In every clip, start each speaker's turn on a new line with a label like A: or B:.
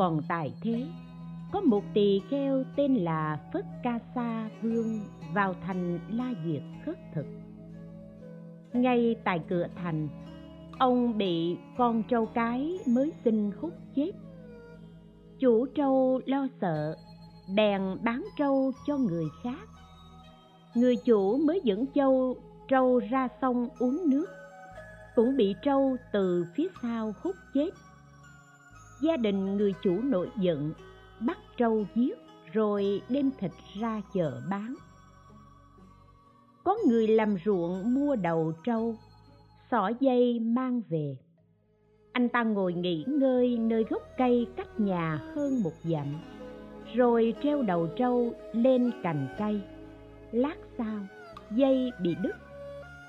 A: còn tại thế. Có một tỳ kheo tên là Phất Ca Sa Vương vào thành La Diệt khất thực. Ngay tại cửa thành, ông bị con trâu cái mới sinh hút chết. Chủ trâu lo sợ bèn bán trâu cho người khác. Người chủ mới dẫn châu trâu ra sông uống nước. Cũng bị trâu từ phía sau hút chết gia đình người chủ nổi giận bắt trâu giết, rồi đem thịt ra chợ bán. Có người làm ruộng mua đầu trâu, xỏ dây mang về. Anh ta ngồi nghỉ ngơi nơi gốc cây cách nhà hơn một dặm, rồi treo đầu trâu lên cành cây. Lát sau, dây bị đứt,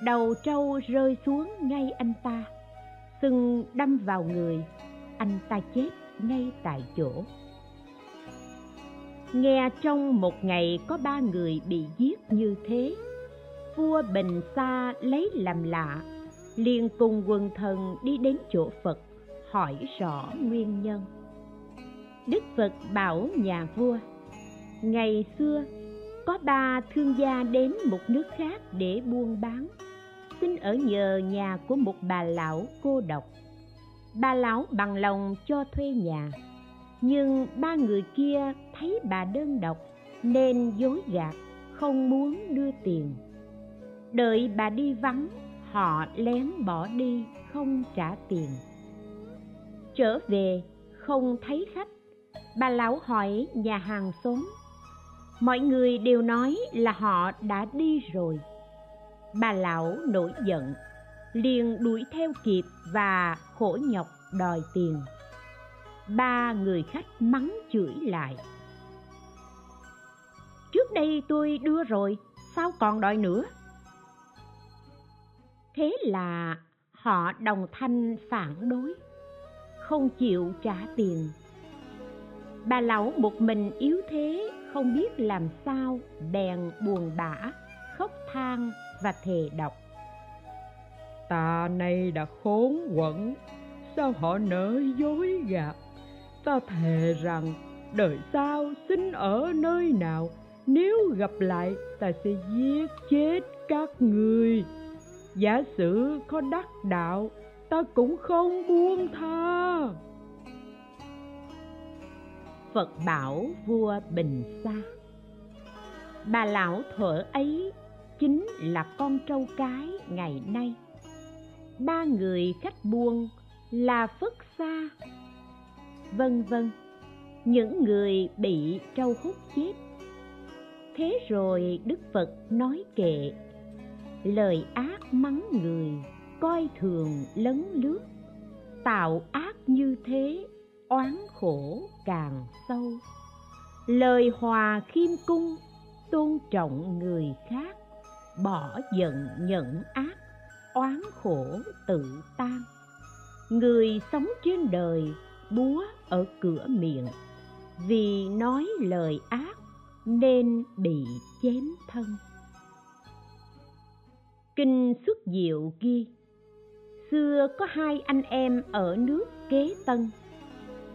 A: đầu trâu rơi xuống ngay anh ta sừng đâm vào người anh ta chết ngay tại chỗ. Nghe trong một ngày có ba người bị giết như thế, vua bình sa lấy làm lạ, liền cùng quần thần đi đến chỗ phật, hỏi rõ nguyên nhân. Đức phật bảo nhà vua, ngày xưa, có ba thương gia đến một nước khác để buôn bán. Xin ở nhờ nhà của một bà lão cô độc bà lão bằng lòng cho thuê nhà. Nhưng ba người kia thấy bà đơn độc nên dối gạt, không muốn đưa tiền. Đợi bà đi vắng, họ lén bỏ đi, không trả tiền. Trở về, không thấy khách. Bà lão hỏi nhà hàng xóm. Mọi người đều nói là họ đã đi rồi. Bà lão nổi giận liền đuổi theo kịp và khổ nhọc đòi tiền. Ba người khách mắng chửi lại. Trước đây tôi đưa rồi, sao còn đòi nữa? Thế là họ đồng thanh phản đối, không chịu trả tiền. Bà lão một mình yếu thế, không biết làm sao, bèn buồn bã, khóc than và thề độc
B: ta nay đã khốn quẩn. Sao họ nỡ dối gạt? Ta thề rằng đời sau xin ở nơi nào nếu gặp lại ta sẽ giết chết các người. Giả sử có đắc đạo ta cũng không buông tha.
A: Phật bảo vua bình Sa, bà lão thuở ấy chính là con trâu cái ngày nay ba người khách buôn là phất xa vân vân, những người bị trâu hút chết. Thế rồi đức phật nói kệ, lời ác mắng người, coi thường lấn lướt. Tạo ác như thế, oán khổ càng sâu. Lời hòa khiêm cung, tôn trọng người khác, bỏ giận nhận ác oán khổ tự tan. Người sống trên đời, búa ở cửa miệng. Vì nói lời ác, nên bị chém thân. Kinh xuất diệu ghi, xưa có hai anh em ở nước kế tân.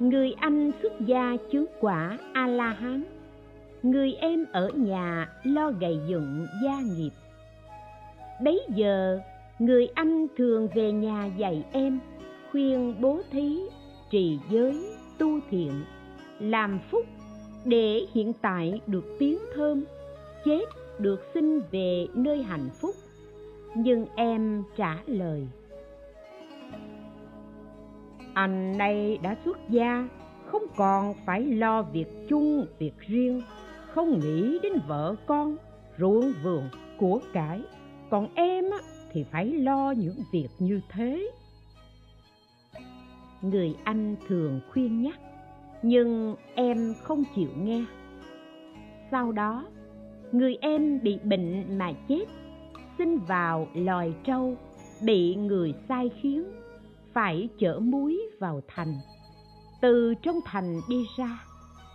A: Người anh xuất gia chứng quả a la hán người em ở nhà lo gầy dựng gia nghiệp. Bấy giờ người anh thường về nhà dạy em, khuyên bố thí, trì giới, tu thiện, làm phúc để hiện tại được tiếng thơm, chết được sinh về nơi hạnh phúc. Nhưng em trả lời, anh nay đã xuất gia, không còn phải lo việc chung, việc riêng. Không nghĩ đến vợ con, ruộng vườn của cải. Còn em thì phải lo những việc như thế. Người anh thường khuyên nhắc, nhưng em không chịu nghe. Sau đó, người em bị bệnh mà chết, xin vào lòi trâu bị người sai khiến, phải chở muối vào thành. Từ trong thành đi ra,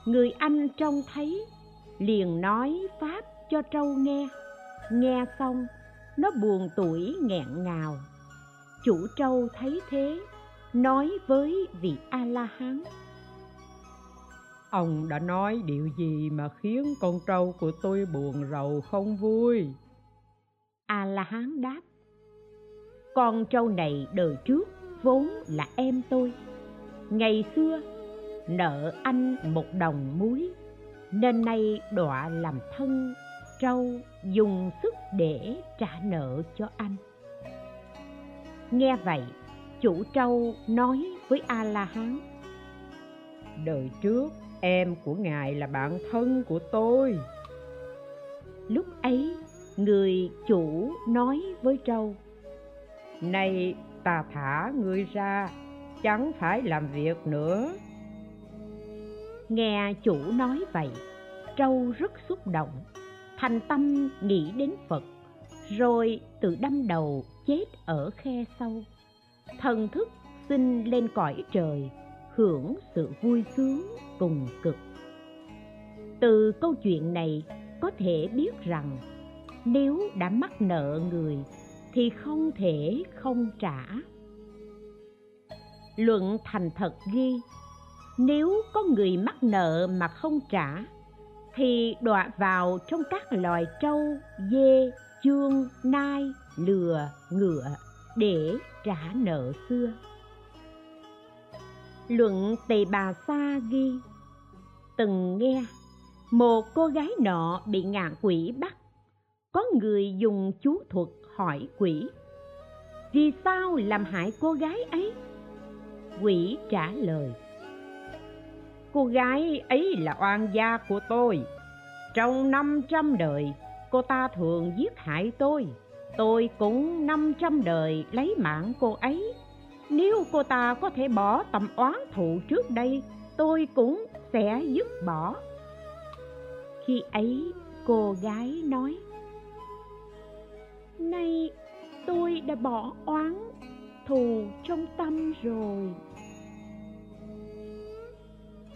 A: người anh trông thấy, liền nói pháp cho trâu nghe. Nghe xong nó buồn tuổi nghẹn ngào. Chủ trâu thấy thế nói với vị a la hán
B: ông đã nói điều gì mà khiến con trâu của tôi buồn rầu không vui?
A: A la hán đáp con trâu này đời trước vốn là em tôi. Ngày xưa nợ anh một đồng muối nên nay đọa làm thân trâu dùng sức để trả nợ cho anh. Nghe vậy, chủ trâu nói với a la hán
B: đời trước em của ngài là bạn thân của tôi.
A: Lúc ấy, người chủ nói với trâu
B: nay ta thả ngươi ra, chẳng phải làm việc nữa.
A: Nghe chủ nói vậy, trâu rất xúc động thành tâm nghĩ đến phật, rồi tự đâm đầu chết ở khe sâu thần thức sinh lên cõi trời, hưởng sự vui sướng cùng cực. Từ câu chuyện này có thể biết rằng, nếu đã mắc nợ người thì không thể không trả. Luận thành thật ghi, nếu có người mắc nợ mà không trả thì đọa vào trong các loài trâu, dê, chương, nai, lừa, ngựa để trả nợ xưa. Luận tề bà sa ghi, từng nghe, một cô gái nọ bị ngạ quỷ bắt. Có người dùng chú thuật hỏi quỷ, vì sao làm hại cô gái ấy? Quỷ trả lời cô gái ấy là oan gia của tôi. Trong năm trăm đời, cô ta thường giết hại tôi. Tôi cũng năm trăm đời lấy mạng cô ấy. Nếu cô ta có thể bỏ tầm oán thù trước đây, tôi cũng sẽ dứt bỏ. Khi ấy, cô gái nói, nay tôi đã bỏ oán thù trong tâm rồi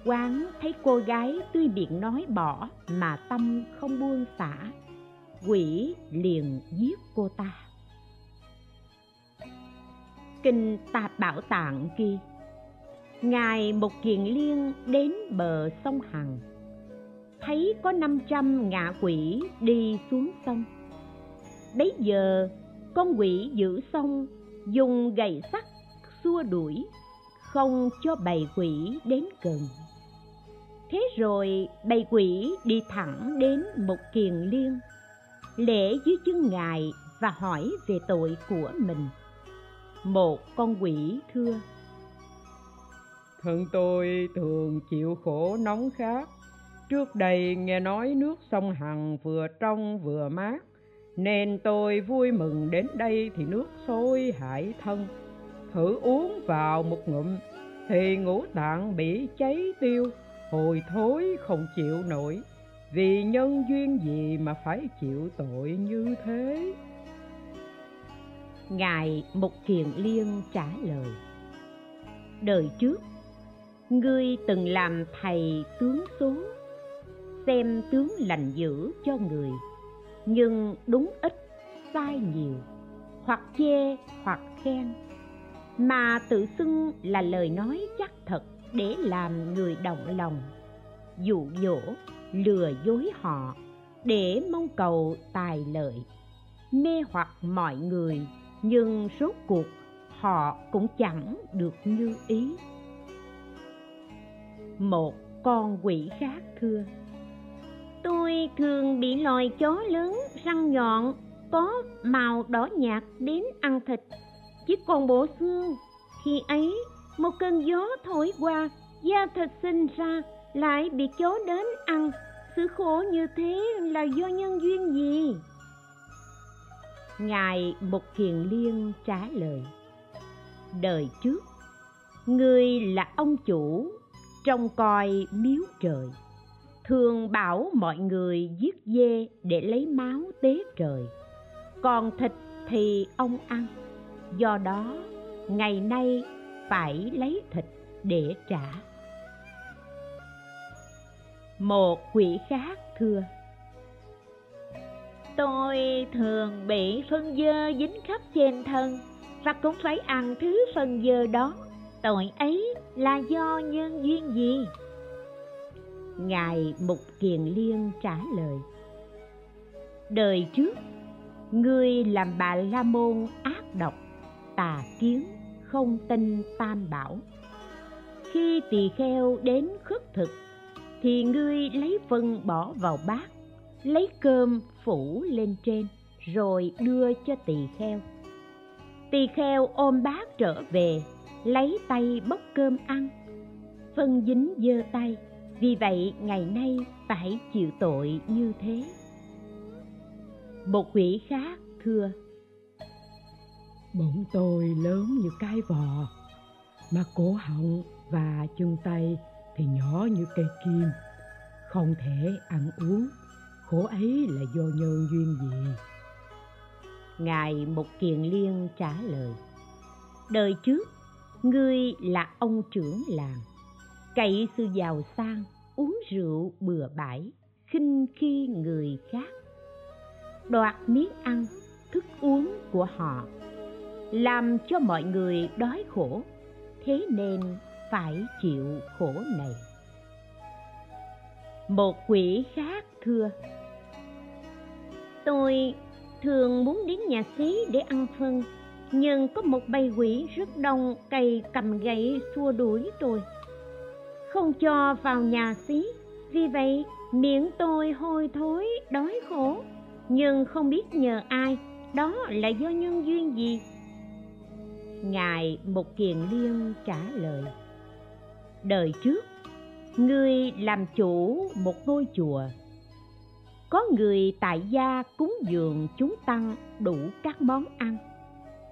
A: quán thấy cô gái tuy miệng nói bỏ mà tâm không buông xả, quỷ liền giết cô ta. Kinh tạp bảo tạng ghi, ngài một kiền liên đến bờ sông hằng, thấy có năm trăm ngạ quỷ đi xuống sông. Bấy giờ, con quỷ giữ sông, dùng gậy sắt xua đuổi, không cho bầy quỷ đến gần thế rồi bầy quỷ đi thẳng đến một kiền liên, lễ dưới chân ngài và hỏi về tội của mình. Một con quỷ thưa,
B: thân tôi thường chịu khổ nóng khát. Trước đây nghe nói nước sông hằng vừa trong vừa mát, nên tôi vui mừng đến đây thì nước sôi hại thân. Thử uống vào một ngụm thì ngũ tạng bị cháy tiêu hồi thối không chịu nổi, vì nhân duyên gì mà phải chịu tội như thế?
A: Ngài mục kiền liên trả lời, đời trước, ngươi từng làm thầy tướng số, xem tướng lành dữ cho người, nhưng đúng ít, sai nhiều, hoặc chê, hoặc khen. Mà tự xưng là lời nói chắc thật để làm người động lòng, dụ dỗ, lừa dối họ, để mong cầu tài lợi, mê hoặc mọi người, nhưng rốt cuộc họ cũng chẳng được như ý. Một con quỷ khác thưa, tôi thường bị loài chó lớn răng nhọn, có màu đỏ nhạt đến ăn thịt, chứ còn bộ xương khi ấy một cơn gió thổi qua, da thịt sinh ra, lại bị chó đến ăn. Sự khổ như thế là do nhân duyên gì? Ngài một kiền liên trả lời, đời trước người là ông chủ trông coi miếu trời. Thường bảo mọi người giết dê để lấy máu tế trời. Còn thịt thì ông ăn. Do đó, ngày nay phải lấy thịt để trả. Một quỷ khác thưa, tôi thường bị phân dơ dính khắp trên thân và cũng phải ăn thứ phân dơ đó. Tội ấy là do nhân duyên gì? Ngài mục kiền liên trả lời, đời trước ngươi làm bà la môn ác độc, tà kiến không tin tam bảo. Khi tỳ kheo đến khất thực, thì ngươi lấy phân bỏ vào bát, lấy cơm phủ lên trên, rồi đưa cho tỳ kheo. Tỳ kheo ôm bát trở về, lấy tay bốc cơm ăn. Phân dính dơ tay, vì vậy ngày nay phải chịu tội như thế. Một quỷ khác thưa
B: bụng tôi lớn như cái vò, mà cổ họng và chân tay thì nhỏ như cây kim. Không thể ăn uống, khổ ấy là do nhân duyên gì?
A: Ngài một kiền liên trả lời, đời trước, ngươi là ông trưởng làng. Cậy sự giàu sang, uống rượu bừa bãi, khinh khi người khác. Đoạt miếng ăn, thức uống của họ làm cho mọi người đói khổ. Thế nên phải chịu khổ này. Một quỷ khác thưa, tôi thường muốn đến nhà xí để ăn phân, nhưng có một bầy quỷ rất đông cày cầm gậy xua đuổi tôi. Không cho vào nhà xí, vì vậy miệng tôi hôi thối, đói khổ. Nhưng không biết nhờ ai, đó là do nhân duyên gì ngài một kiền liên trả lời, đời trước, ngươi làm chủ một ngôi chùa. Có người tại gia cúng dường chúng tăng đủ các món ăn.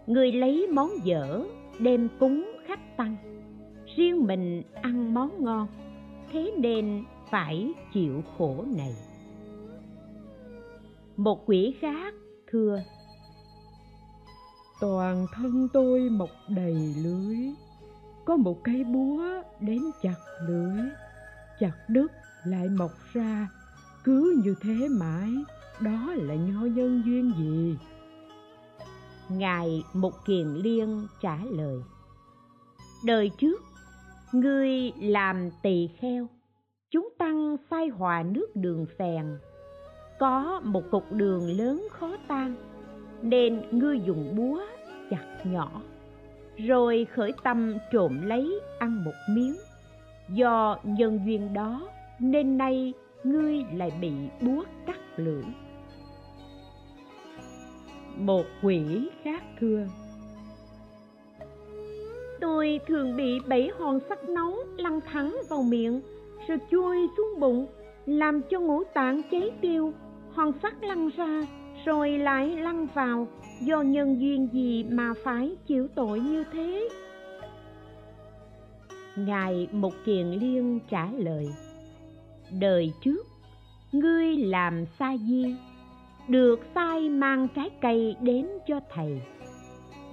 A: Người lấy món dở đem cúng khách tăng. Riêng mình ăn món ngon, thế nên phải chịu khổ này. Một quỷ khác thưa
B: toàn thân tôi mọc đầy lưới. Có một cái búa đến chặt lưới. Chặt đứt lại mọc ra. Cứ như thế mãi, đó là nho nhân duyên gì?
A: Ngài một kiền liên trả lời, đời trước, ngươi làm tỳ kheo, chúng tăng sai hòa nước đường phèn. Có một cục đường lớn khó tan nên ngươi dùng búa chặt nhỏ, rồi khởi tâm trộm lấy ăn một miếng. Do nhân duyên đó, nên nay ngươi lại bị búa cắt lưỡi.
B: Một quỷ khác thưa,
A: tôi thường bị bảy hòn sắt nóng lăn thẳng vào miệng, rồi chui xuống bụng, làm cho ngũ tạng cháy tiêu, hòn sắt lăn ra rồi lại lăn vào, do nhân duyên gì mà phải chịu tội như thế? Ngài một kiền liên trả lời, đời trước, ngươi làm sa di, được sai mang trái cây đến cho thầy.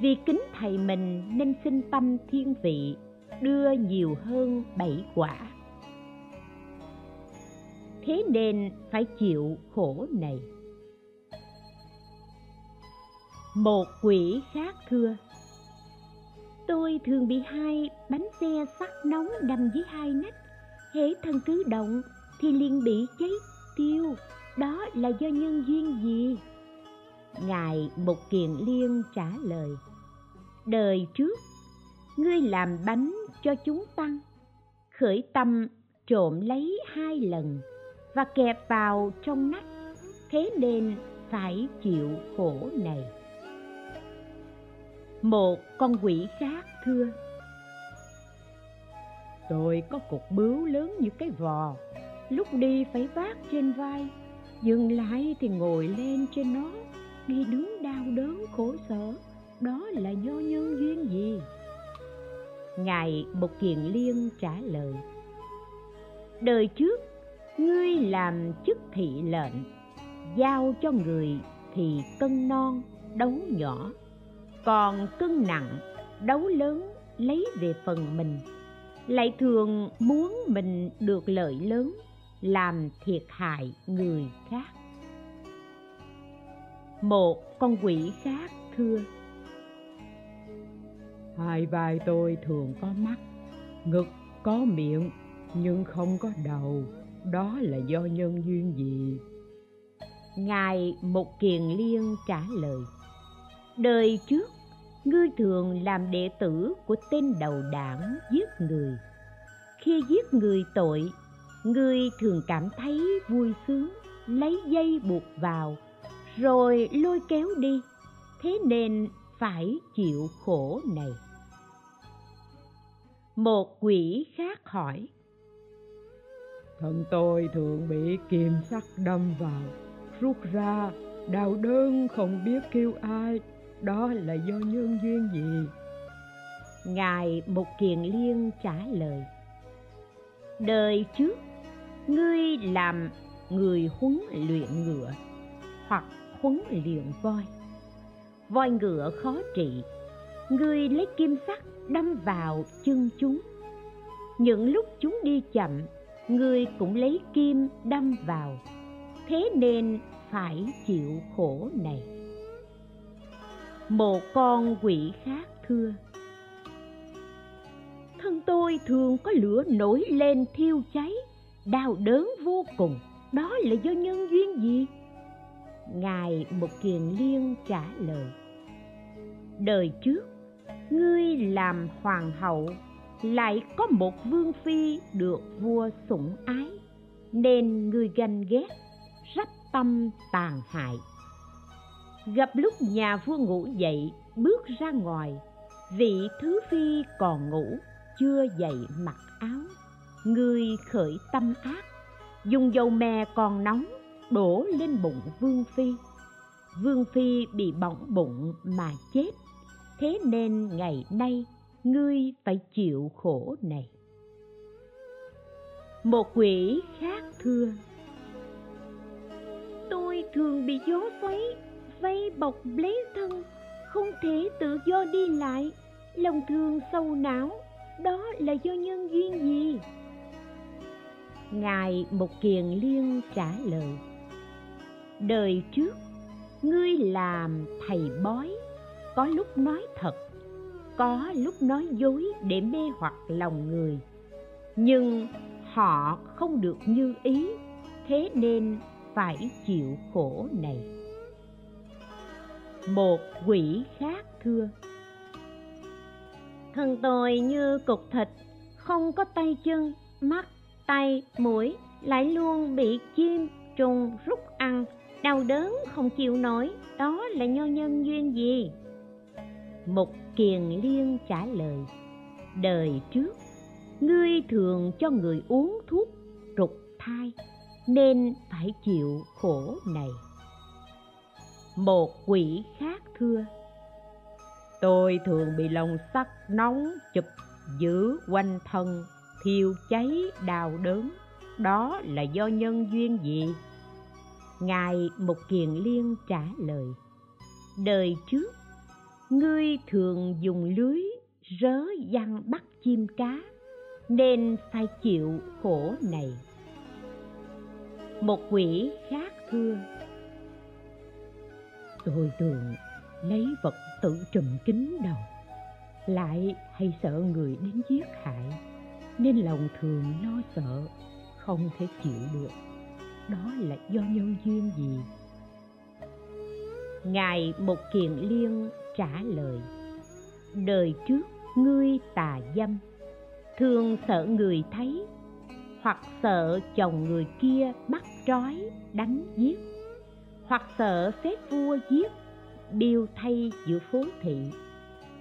A: Vì kính thầy mình nên sinh tâm thiên vị, đưa nhiều hơn bảy quả. Thế nên phải chịu khổ này một quỷ khác thưa. Tôi thường bị hai bánh xe sắt nóng đâm dưới hai nách. Hễ thân cứ động thì liền bị cháy tiêu. Đó là do nhân duyên gì? Ngài một kiền liên trả lời. Đời trước, ngươi làm bánh cho chúng tăng. Khởi tâm trộm lấy hai lần và kẹp vào trong nách. Thế nên phải chịu khổ này một con quỷ khác thưa.
B: Tôi có cục bướu lớn như cái vò. Lúc đi phải vác trên vai. Dừng lại thì ngồi lên trên nó. Đi đứng đau đớn khổ sở. Đó là do nhân duyên gì?
A: Ngài một kiền liên trả lời. Đời trước ngươi làm chức thị lệnh giao cho người thì cân non đấu nhỏ còn cân nặng đấu lớn lấy về phần mình. Lại thường muốn mình được lợi lớn làm thiệt hại người khác. Một con quỷ khác thưa
B: hai vai tôi thường có mắt ngực có miệng nhưng không có đầu. Đó là do nhân duyên gì?
A: Ngài một kiền liên trả lời đời trước, ngươi thường làm đệ tử của tên đầu đảng giết người. Khi giết người tội, ngươi thường cảm thấy vui sướng, lấy dây buộc vào, rồi lôi kéo đi. Thế nên phải chịu khổ này. Một quỷ khác hỏi.
B: Thân tôi thường bị kiềm sắt đâm vào, rút ra, đau đớn không biết kêu ai đó là do nhân duyên gì?
A: Ngài một kiền liên trả lời. Đời trước, ngươi làm người huấn luyện ngựa hoặc huấn luyện voi. Voi ngựa khó trị, ngươi lấy kim sắt đâm vào chân chúng. Những lúc chúng đi chậm, ngươi cũng lấy kim đâm vào. Thế nên phải chịu khổ này một con quỷ khác thưa. Thân tôi thường có lửa nổi lên thiêu cháy, đau đớn vô cùng. Đó là do nhân duyên gì? Ngài một kiền liên trả lời. Đời trước, ngươi làm hoàng hậu, lại có một vương phi được vua sủng ái, nên ngươi ganh ghét rắp tâm tàn hại gặp lúc nhà vua ngủ dậy, bước ra ngoài, vị thứ phi còn ngủ, chưa dậy mặc áo. Người khởi tâm ác, dùng dầu mè còn nóng, đổ lên bụng vương phi. Vương phi bị bỏng bụng mà chết. Thế nên ngày nay, ngươi phải chịu khổ này. Một quỷ khác thưa, tôi thường bị gió xoáy vây bọc lấy thân, không thể tự do đi lại, lòng thương sâu não, đó là do nhân duyên gì? Ngài một kiền liên trả lời, đời trước, ngươi làm thầy bói, có lúc nói thật, có lúc nói dối để mê hoặc lòng người. Nhưng họ không được như ý, thế nên phải chịu khổ này một quỷ khác thưa. Thân tôi như cục thịt, không có tay chân, mắt, tay, mũi, lại luôn bị chim, trùng, rút ăn. Đau đớn không chịu nổi, đó là nho nhân duyên gì? Một kiền liên trả lời, đời trước, ngươi thường cho người uống thuốc trục thai, nên phải chịu khổ này một quỷ khác thưa. Tôi thường bị lòng sắt nóng chụp giữ quanh thân, thiêu cháy đau đớn. Đó là do nhân duyên gì? Ngài một kiền liên trả lời. Đời trước, ngươi thường dùng lưới rớ văng bắt chim cá, nên phải chịu khổ này. Một quỷ khác thưa
B: tôi thường lấy vật tự trùm kín đầu. Lại hay sợ người đến giết hại, nên lòng thường lo sợ, không thể chịu được. Đó là do nhân duyên gì?
A: Ngài một kiền liên trả lời, đời trước ngươi tà dâm, thường sợ người thấy, hoặc sợ chồng người kia bắt trói, đánh giết hoặc sợ phép vua giết biêu thay giữa phố thị,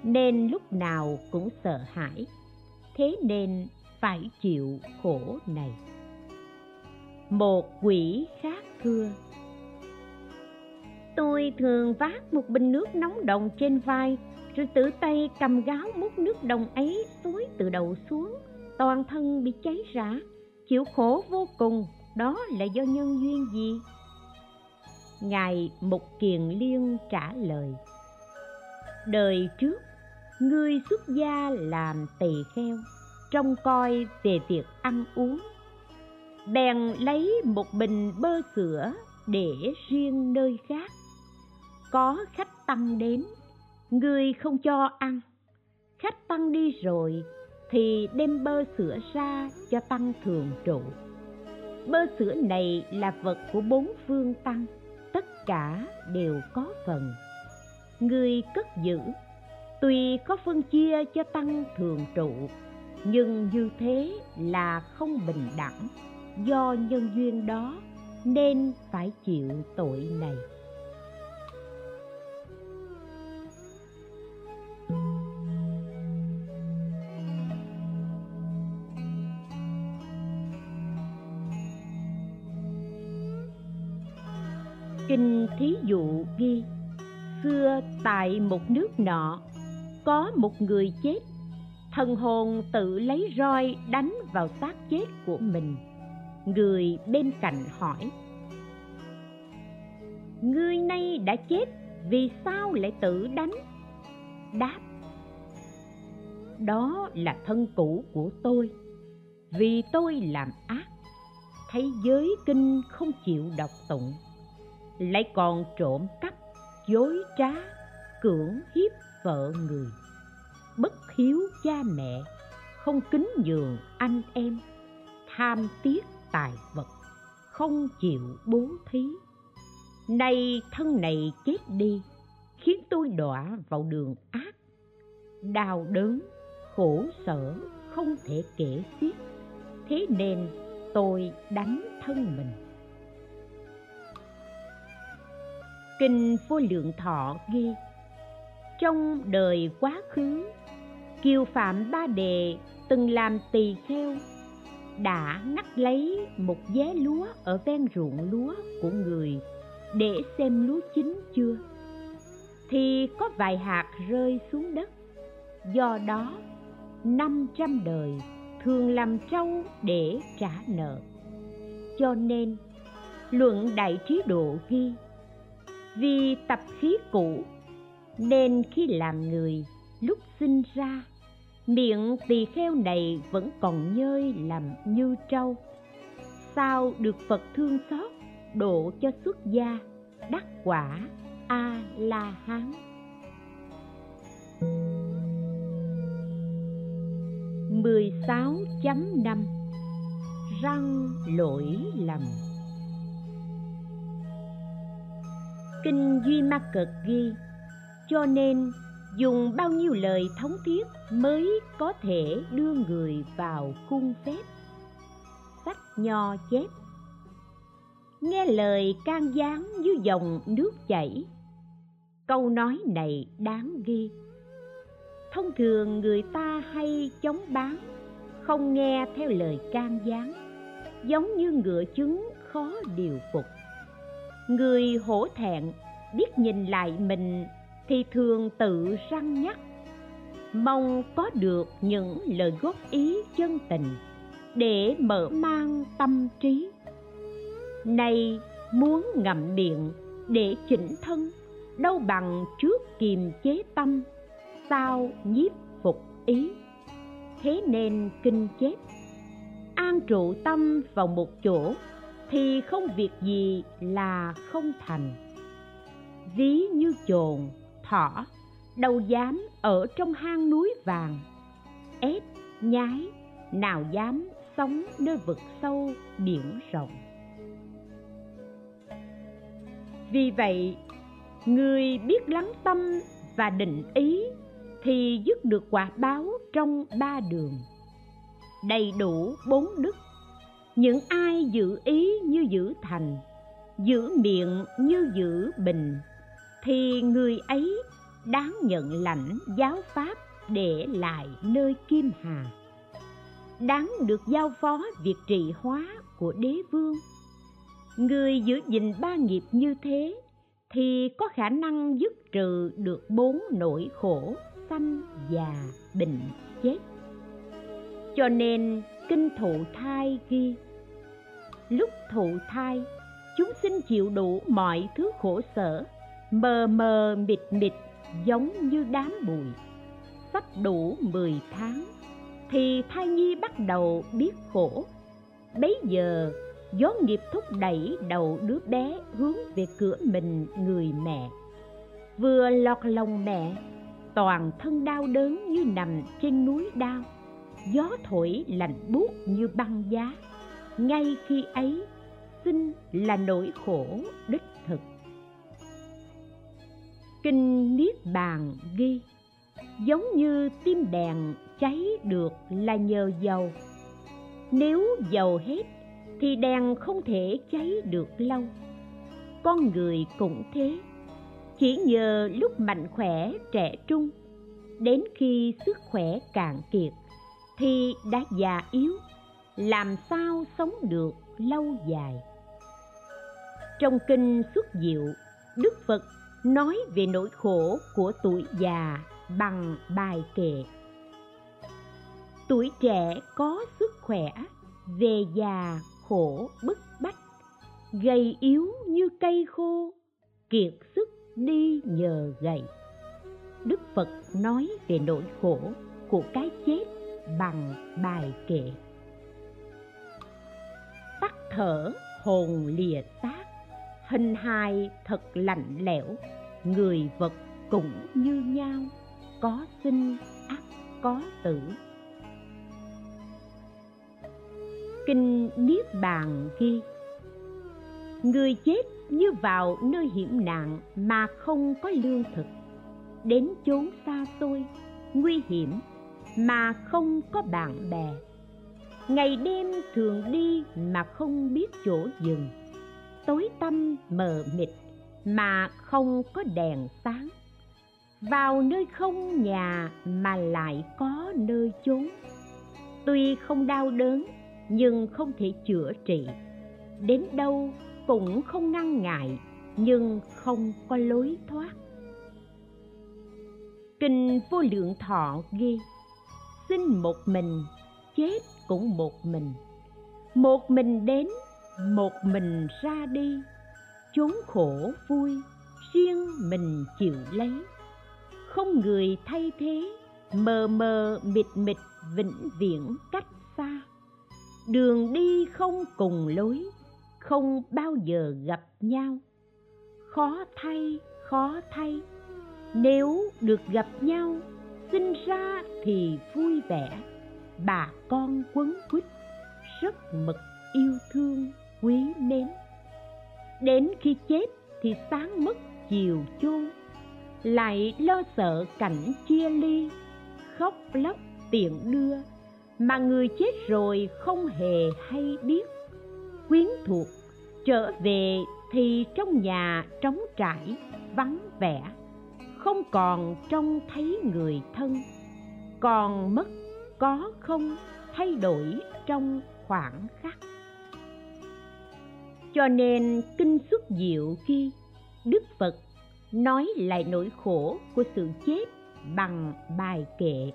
A: nên lúc nào cũng sợ hãi, thế nên phải chịu khổ này. Một quỷ khác thưa, tôi thường vác một bình nước nóng đồng trên vai, rồi tự tay cầm gáo múc nước đồng ấy xối từ đầu xuống, toàn thân bị cháy rã, chịu khổ vô cùng, đó là do nhân duyên gì? Ngài mục kiền liên trả lời, đời trước, ngươi xuất gia làm tỳ kheo, trông coi về việc ăn uống. Bèn lấy một bình bơ sữa để riêng nơi khác. Có khách tăng đến người không cho ăn. Khách tăng đi rồi, thì đem bơ sữa ra cho tăng thường trụ. Bơ sữa này là vật của bốn phương tăng cả đều có phần. Người cất giữ, tuy có phân chia cho tăng thường trụ, nhưng như thế là không bình đẳng do nhân duyên đó nên phải chịu tội này. Kinh thí dụ ghi, xưa tại một nước nọ, có một người chết. Thần hồn tự lấy roi đánh vào xác chết của mình. Người bên cạnh hỏi, ngươi nay đã chết, vì sao lại tự đánh? Đáp, đó là thân cũ của tôi. Vì tôi làm ác. Thấy giới kinh không chịu đọc tụng lại còn trộm cắp, dối trá, cưỡng hiếp vợ người. Bất hiếu cha mẹ, không kính nhường anh em, tham tiếc tài vật, không chịu bố thí. Nay thân này chết đi, khiến tôi đọa vào đường ác. Đau đớn, khổ sở, không thể kể xiết. Thế nên tôi đánh thân mình. Kinh vô lượng thọ ghi, trong đời quá khứ kiều phạm ba đề từng làm tỳ kheo, đã ngắt lấy một vé lúa ở ven ruộng lúa của người để xem lúa chín chưa. Thì có vài hạt rơi xuống đất, do đó năm trăm đời thường làm trâu để trả nợ. Cho nên, luận đại trí độ ghi vì tập khí cũ nên khi làm người, lúc sinh ra, miệng tỳ kheo này vẫn còn nhơi làm như trâu. Sao được phật thương xót, độ cho xuất gia, đắc quả a la hán mười sáu chấm năm. Răng lỗi lầm. Kinh duy ma cực ghi, cho nên dùng bao nhiêu lời thống thiết mới có thể đưa người vào cung phép. Sách nho chép, nghe lời can gián như dòng nước chảy. Câu nói này đáng ghi. Thông thường người ta hay chống bán, không nghe theo lời can gián, giống như ngựa chứng khó điều phục người hổ thẹn biết nhìn lại mình thì thường tự răng nhắc. Mong có được những lời góp ý chân tình để mở mang tâm trí. Nay muốn ngậm miệng để chỉnh thân, đâu bằng trước kiềm chế tâm sao nhiếp phục ý. Thế nên kinh chép an trụ tâm vào một chỗ thì không việc gì là không thành. Ví như chồn, thỏ đâu dám ở trong hang núi vàng. Ép nhái, nào dám sống nơi vực sâu biển rộng. Vì vậy, người biết lắng tâm và định ý thì dứt được quả báo trong ba đường. Đầy đủ bốn đức những ai giữ ý như giữ thành, giữ miệng như giữ bình, thì người ấy đáng nhận lãnh giáo pháp để lại nơi kim hà. Đáng được giao phó việc trị hóa của đế vương. Người giữ gìn ba nghiệp như thế thì có khả năng dứt trừ được bốn nỗi khổ sanh già bệnh chết. Cho nên kinh thụ thai ghi lúc thụ thai, chúng sinh chịu đủ mọi thứ khổ sở. Mờ mờ mịt mịt, giống như đám bụi. Sắp đủ mười tháng, thì thai nhi bắt đầu biết khổ. Bấy giờ, gió nghiệp thúc đẩy đầu đứa bé hướng về cửa mình người mẹ. Vừa lọt lòng mẹ, toàn thân đau đớn như nằm trên núi đau gió thổi lạnh buốt như băng giá ngay khi ấy sinh là nỗi khổ đích thực. Kinh niết bàn ghi, giống như tim đèn cháy được là nhờ dầu. Nếu dầu hết, thì đèn không thể cháy được lâu. Con người cũng thế. Chỉ nhờ lúc mạnh khỏe trẻ trung, đến khi sức khỏe cạn kiệt, thì đã già yếu làm sao sống được lâu dài? Trong kinh xuất diệu, đức phật nói về nỗi khổ của tuổi già bằng bài kệ. Tuổi trẻ có sức khỏe, về già khổ bức bách, gầy yếu như cây khô, kiệt sức đi nhờ gầy. Đức phật nói về nỗi khổ của cái chết bằng bài kệ thở, hồn lìa xác hình hài thật lạnh lẽo, người vật cũng như nhau, có sinh ắt có tử. Kinh niết bàn ghi, người chết như vào nơi hiểm nạn mà không có lương thực. Đến chốn xa xôi, nguy hiểm mà không có bạn bè ngày đêm thường đi mà không biết chỗ dừng. Tối tăm mờ mịt mà không có đèn sáng. Vào nơi không nhà mà lại có nơi chốn. Tuy không đau đớn, nhưng không thể chữa trị. Đến đâu cũng không ngăn ngại, nhưng không có lối thoát. Kinh vô lượng thọ ghi sinh một mình chết cũng một mình. Một mình đến, một mình ra đi. Chốn khổ vui, riêng mình chịu lấy. Không người thay thế, mờ mờ mịt mịt vĩnh viễn cách xa. Đường đi không cùng lối, không bao giờ gặp nhau. Khó thay khó thay. Nếu được gặp nhau, sinh ra thì vui vẻ bà con quấn quýt, rất mực yêu thương, quý mến. Đến khi chết thì sáng mất chiều chôn lại lo sợ cảnh chia ly, khóc lóc tiện đưa, mà người chết rồi không hề hay biết. Quyến thuộc, trở về thì trong nhà trống trải, vắng vẻ, không còn trông thấy người thân, còn mất có không thay đổi trong khoảng khắc. Cho nên kinh xuất diệu khi đức phật nói lại nỗi khổ của sự chết bằng bài kệ.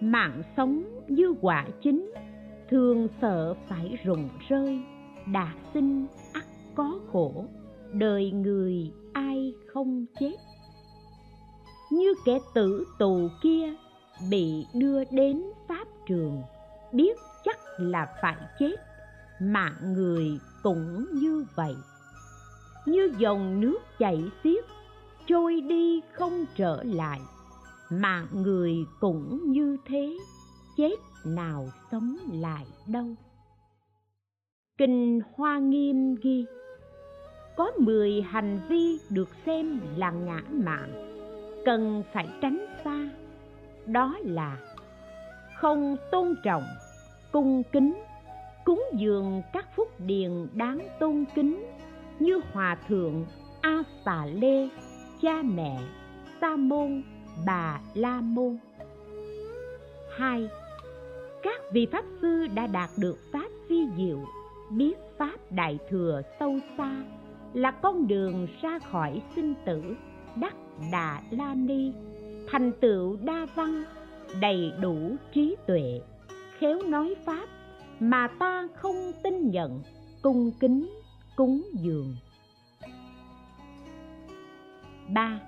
A: Mạng sống như quả chính thường sợ phải rụng rơi đã sinh ắt có khổ, đời người ai không chết. Như kẻ tử tù kia bị đưa đến pháp trường, biết chắc là phải chết mạng người cũng như vậy. Như dòng nước chảy xiết, trôi đi không trở lại mạng người cũng như thế, chết nào sống lại đâu. Kinh hoa nghiêm ghi, có mười hành vi được xem là ngã mạn, cần phải tránh xa đó là không tôn trọng, cung kính, cúng dường các phúc điền đáng tôn kính như hòa thượng a xà lê, cha mẹ, sa môn, bà la môn. Hai, các vị pháp sư đã đạt được pháp phi diệu, biết pháp đại thừa sâu xa, là con đường ra khỏi sinh tử đắc đà la ni thành tựu đa văn đầy đủ trí tuệ. Khéo nói pháp mà ta không tin nhận cung kính cúng dường. Ba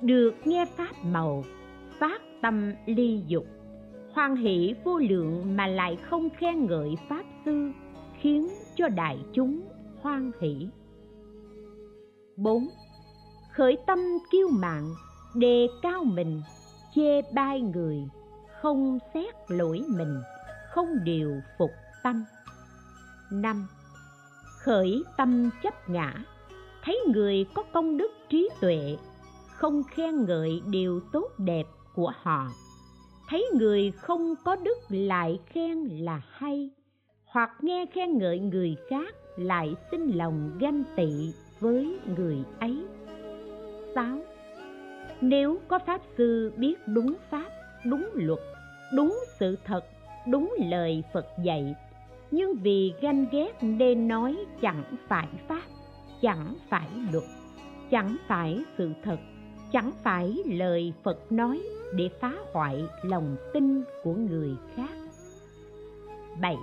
A: được nghe pháp màu phát tâm ly dục. Hoan hỷ vô lượng mà lại không khen ngợi pháp sư khiến cho đại chúng hoan hỷ. 4. Khởi tâm kiêu mạn, đề cao mình, chê bai người, không xét lỗi mình, không điều phục tâm. Năm, Khởi tâm chấp ngã, thấy người có công đức trí tuệ, không khen ngợi điều tốt đẹp của họ. Thấy người không có đức lại khen là hay, hoặc nghe khen ngợi người khác lại sinh lòng ganh tị với người ấy 6. Nếu có Pháp Sư biết đúng Pháp, đúng luật, đúng sự thật, đúng lời Phật dạy, nhưng vì ganh ghét nên nói chẳng phải Pháp, chẳng phải luật, chẳng phải sự thật, chẳng phải lời Phật nói để phá hoại lòng tin của người khác. 7.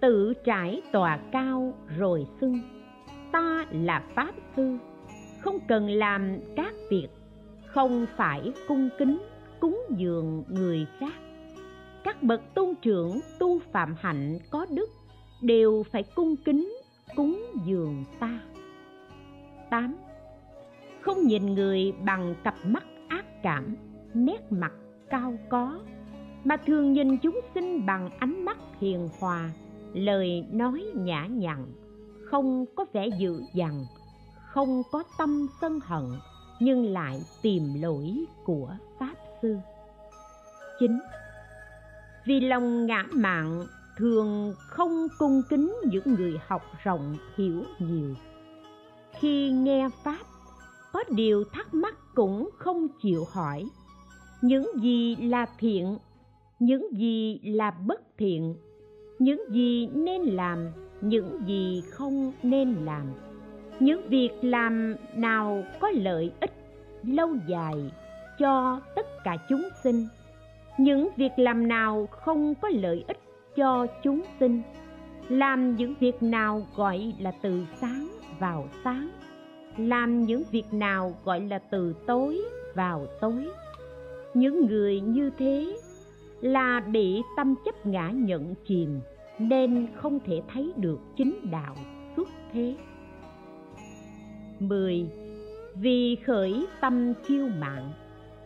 A: Tự trải tòa cao rồi xưng ta là Pháp Sư không cần làm các việc không phải cung kính cúng dường người khác các bậc tôn trưởng tu phạm hạnh có đức đều phải cung kính cúng dường ta 8. Không nhìn người bằng cặp mắt ác cảm, nét mặt cao có, mà thường nhìn chúng sinh bằng ánh mắt hiền hòa, lời nói nhã nhặn, không có vẻ dữ dằn, không có tâm sân hận nhưng lại tìm lỗi của pháp sư Chín, Vì lòng ngã mạn thường không cung kính những người học rộng hiểu nhiều. Khi nghe Pháp, có điều thắc mắc cũng không chịu hỏi. Những gì là thiện, những gì là bất thiện, những gì nên làm, những gì không nên làm những việc làm nào có lợi ích lâu dài cho tất cả chúng sinh? Những việc làm nào không có lợi ích cho chúng sinh? Làm những việc nào gọi là từ sáng vào sáng? Làm những việc nào gọi là từ tối vào tối? Những người như thế là bị tâm chấp ngã nhận chìm nên không thể thấy được chính đạo xuất thế. 10. Vì khởi tâm kiêu mạn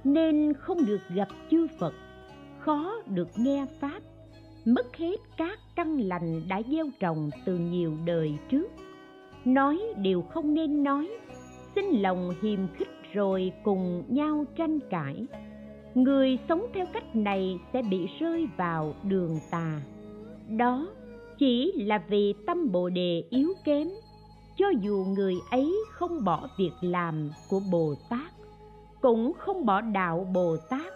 A: nên không được gặp chư Phật, khó được nghe Pháp, mất hết các căn lành đã gieo trồng từ nhiều đời trước. Nói điều không nên nói, xin lòng hiềm khích rồi cùng nhau tranh cãi. Người sống theo cách này sẽ bị rơi vào đường tà. Đó chỉ là vì tâm Bồ đề yếu kém cho dù người ấy không bỏ việc làm của bồ tát, cũng không bỏ đạo bồ tát,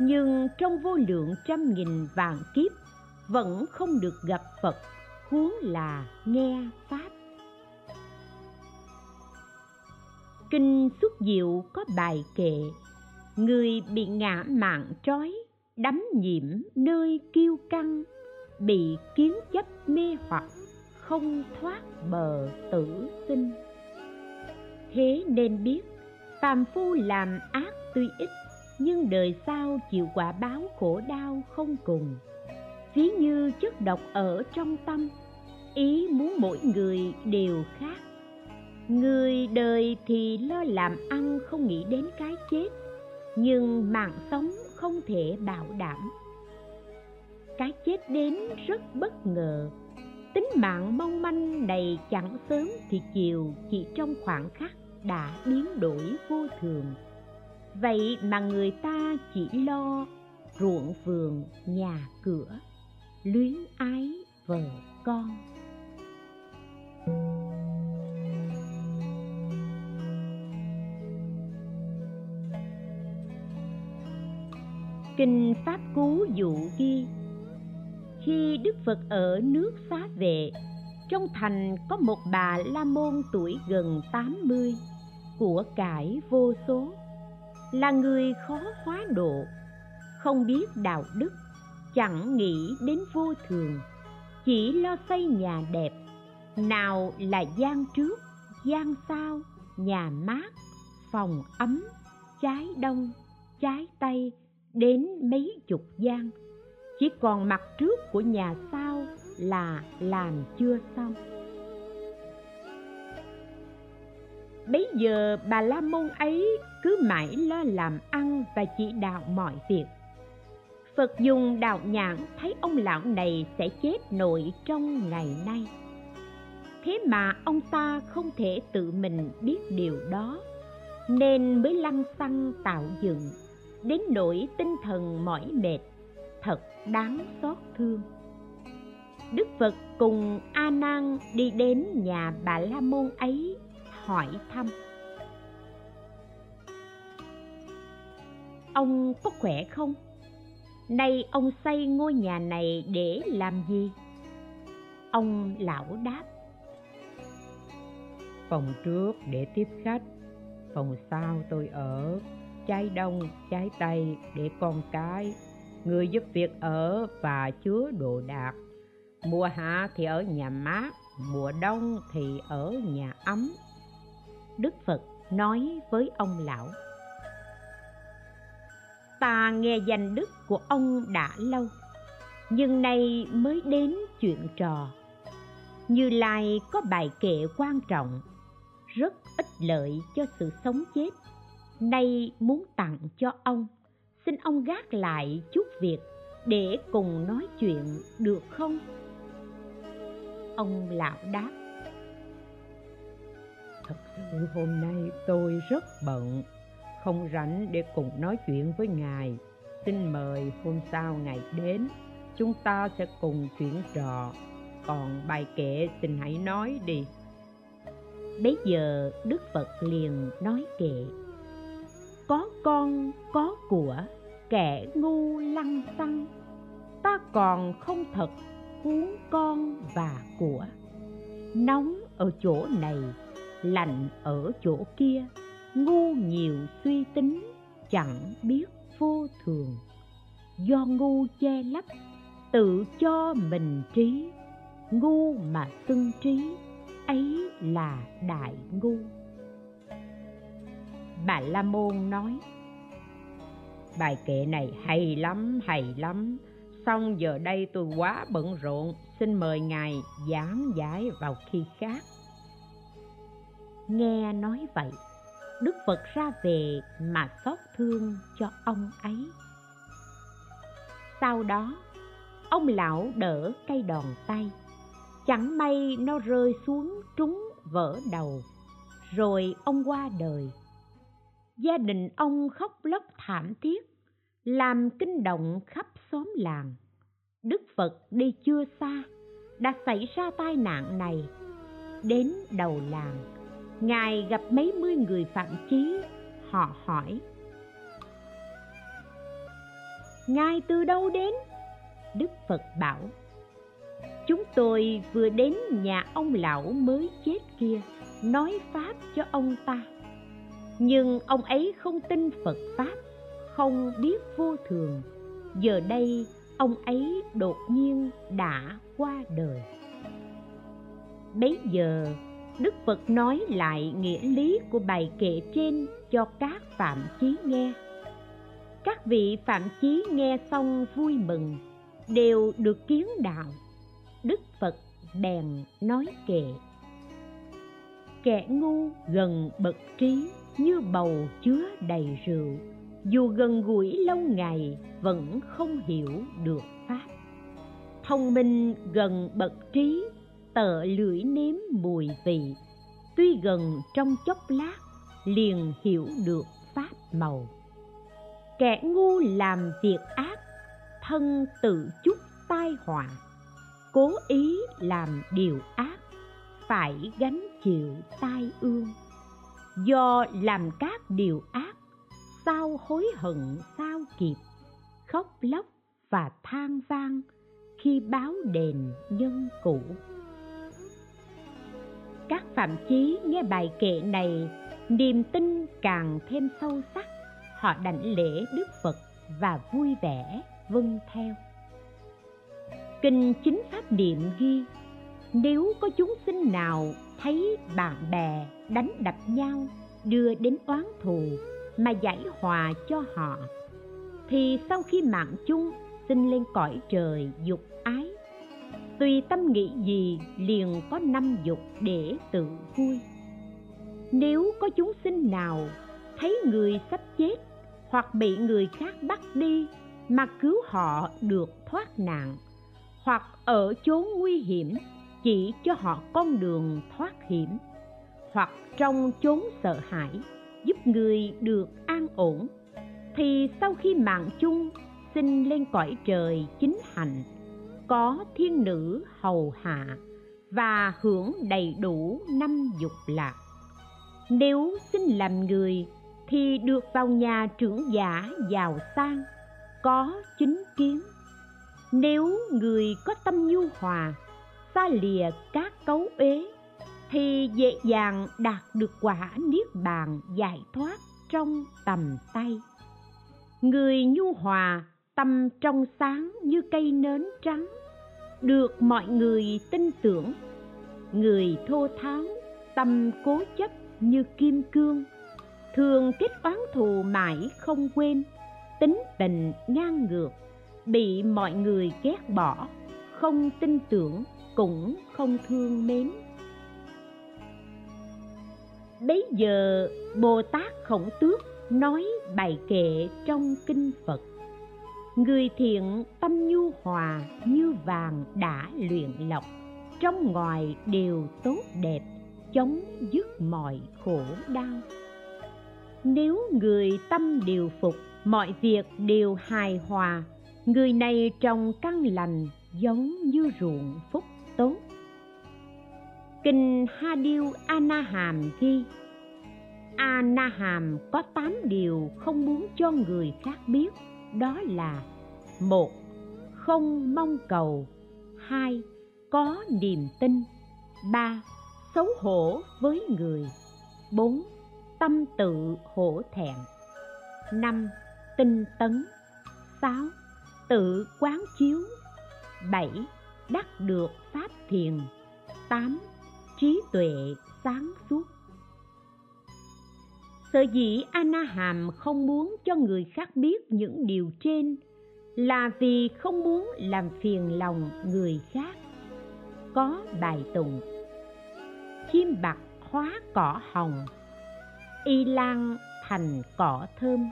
A: nhưng trong vô lượng trăm nghìn vạn kiếp vẫn không được gặp phật, huống là nghe pháp. Kinh xuất diệu có bài kệ, người bị ngã mạng trói, đắm nhiễm nơi kiêu căng, bị kiến chấp mê hoặc không thoát bờ tử sinh thế nên biết, phàm phu làm ác tuy ít, nhưng đời sau chịu quả báo khổ đau không cùng. Ví như chất độc ở trong tâm, ý muốn mỗi người đều khác. Người đời thì lo làm ăn không nghĩ đến cái chết, nhưng mạng sống không thể bảo đảm. Cái chết đến rất bất ngờ tính mạng mong manh này chẳng sớm thì chiều, chỉ trong khoảng khắc đã biến đổi vô thường. Vậy mà người ta chỉ lo ruộng vườn, nhà cửa, luyến ái vợ con. Kinh pháp cú dụ ghi khi Đức Phật ở nước xá vệ, trong thành có một bà La Môn tuổi gần 80, của cải vô số, là người khó hóa độ, không biết đạo đức, chẳng nghĩ đến vô thường, chỉ lo xây nhà đẹp, nào là gian trước, gian sau, nhà mát, phòng ấm, trái đông, trái tây, đến mấy chục gian chỉ còn mặt trước của nhà sau là làm chưa xong. Bấy giờ bà la môn ấy cứ mãi lo làm ăn và chỉ đạo mọi việc. Phật dùng đạo nhãn thấy ông lão này sẽ chết nội trong ngày nay. Thế mà ông ta không thể tự mình biết điều đó, nên mới lăng xăng tạo dựng, đến nỗi tinh thần mỏi mệt, thật đáng xót thương. Đức phật cùng a nan đi đến nhà bà la môn ấy, hỏi thăm. Ông có khỏe không? Nay ông xây ngôi nhà này để làm gì? Ông lão đáp.
B: Phòng trước để tiếp khách, phòng sau tôi ở trái đông trái tây để con cái người giúp việc ở và chứa đồ đạc. Mùa hạ thì ở nhà mát, mùa đông thì ở nhà ấm.
A: Đức phật nói với ông lão, ta nghe danh đức của ông đã lâu, nhưng nay mới đến chuyện trò. Như lai có bài kệ quan trọng, rất ích lợi cho sự sống chết. Nay muốn tặng cho ông xin ông gác lại chút việc để cùng nói chuyện được không? Ông lão đáp.
B: Thật sự hôm nay tôi rất bận không rảnh để cùng nói chuyện với ngài. Xin mời hôm sau ngày đến chúng ta sẽ cùng chuyển trò. Còn bài kệ xin hãy nói đi.
A: Bấy giờ đức phật liền nói kệ có con, có của, kẻ ngu lăng xăng. Ta còn không thật cuốn con và của. Nóng ở chỗ này, lạnh ở chỗ kia. Ngu nhiều suy tính, chẳng biết vô thường. Do ngu che lấp, tự cho mình trí. Ngu mà xưng trí, ấy là đại ngu bà la môn nói.
B: Bài kệ này hay lắm hay lắm. Xong giờ đây tôi quá bận rộn. Xin mời ngài giảng giải vào khi khác.
A: Nghe nói vậy, đức phật ra về mà xót thương cho ông ấy. Sau đó, ông lão đỡ cây đòn tay. Chẳng may nó rơi xuống trúng vỡ đầu. Rồi ông qua đời gia đình ông khóc lóc thảm thiết, làm kinh động khắp xóm làng. Đức phật đi chưa xa, đã xảy ra tai nạn này. Đến đầu làng, ngài gặp mấy mươi người phạm chí, họ hỏi, ngài từ đâu đến? Đức phật bảo, chúng tôi vừa đến nhà ông lão mới chết kia, nói pháp cho ông ta nhưng ông ấy không tin phật pháp, không biết vô thường. Giờ đây, ông ấy đột nhiên đã qua đời. Bấy giờ, đức phật nói lại nghĩa lý của bài kệ trên cho các phạm chí nghe. Các vị phạm chí nghe xong vui mừng, đều được kiến đạo. Đức phật bèn nói kệ. Kẻ ngu gần bậc trí như bầu chứa đầy rượu. Dù gần gũi lâu ngày, vẫn không hiểu được pháp. Thông minh gần bậc trí, tợ lưỡi nếm mùi vị. Tuy gần trong chốc lát, liền hiểu được pháp màu. Kẻ ngu làm việc ác, thân tự chuốc tai họa. Cố ý làm điều ác, phải gánh chịu tai ương do làm các điều ác, sao hối hận, sao kịp, khóc lóc và than vang khi báo đền nhân cũ. Các phạm chí nghe bài kệ này, niềm tin càng thêm sâu sắc, họ đảnh lễ đức phật và vui vẻ vâng theo. Kinh chính pháp niệm ghi, nếu có chúng sinh nào thấy bạn bè đánh đập nhau, đưa đến oán thù mà giải hòa cho họ. Thì sau khi mạng chung sinh lên cõi trời dục ái. Tùy tâm nghĩ gì liền có năm dục để tự vui. Nếu có chúng sinh nào thấy người sắp chết hoặc bị người khác bắt đi mà cứu họ được thoát nạn, hoặc ở chốn nguy hiểm, chỉ cho họ con đường thoát hiểm hoặc trong chốn sợ hãi, giúp người được an ổn, thì sau khi mạng chung, xin lên cõi trời chính hạnh có thiên nữ hầu hạ và hưởng đầy đủ năm dục lạc. Nếu xin làm người, thì được vào nhà trưởng giả giàu sang, có chính kiến. Nếu người có tâm nhu hòa, xa lìa các cấu uế thì dễ dàng đạt được quả niết bàn giải thoát trong tầm tay. Người nhu hòa tâm trong sáng như cây nến trắng, được mọi người tin tưởng. Người thô tháo, tâm cố chấp như kim cương, thường kết oán thù mãi không quên. Tính tình ngang ngược, bị mọi người ghét bỏ, không tin tưởng cũng không thương mến bấy giờ bồ tát khổng tước nói bài kệ trong kinh phật. Người thiện tâm nhu hòa như vàng đã luyện lọc, trong ngoài đều tốt đẹp, chống dứt mọi khổ đau. Nếu người tâm điều phục, mọi việc đều hài hòa, người này trồng căn lành giống như ruộng phúc tốt kinh ha điêu ana hàm ghi a na hàm có tám điều không muốn cho người khác biết, đó là, một, không mong cầu, hai, có niềm tin, ba, xấu hổ với người, bốn, tâm tự hổ thẹn, năm, tinh tấn, sáu, tự quán chiếu, bảy, đắc được pháp thiền, tám trí tuệ sáng suốt. Sở dĩ ana hàm không muốn cho người khác biết những điều trên là vì không muốn làm phiền lòng người khác. Có bài tụng, chim bạc hóa cỏ hồng, y lan thành cỏ thơm.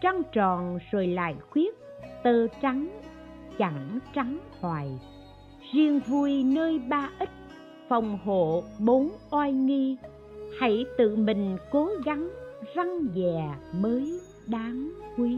A: Trăng tròn rồi lại khuyết, tơ trắng chẳng trắng hoài. Riêng vui nơi ba ít phòng hộ bốn oai nghi. Hãy tự mình cố gắng răng dè mới đáng quý.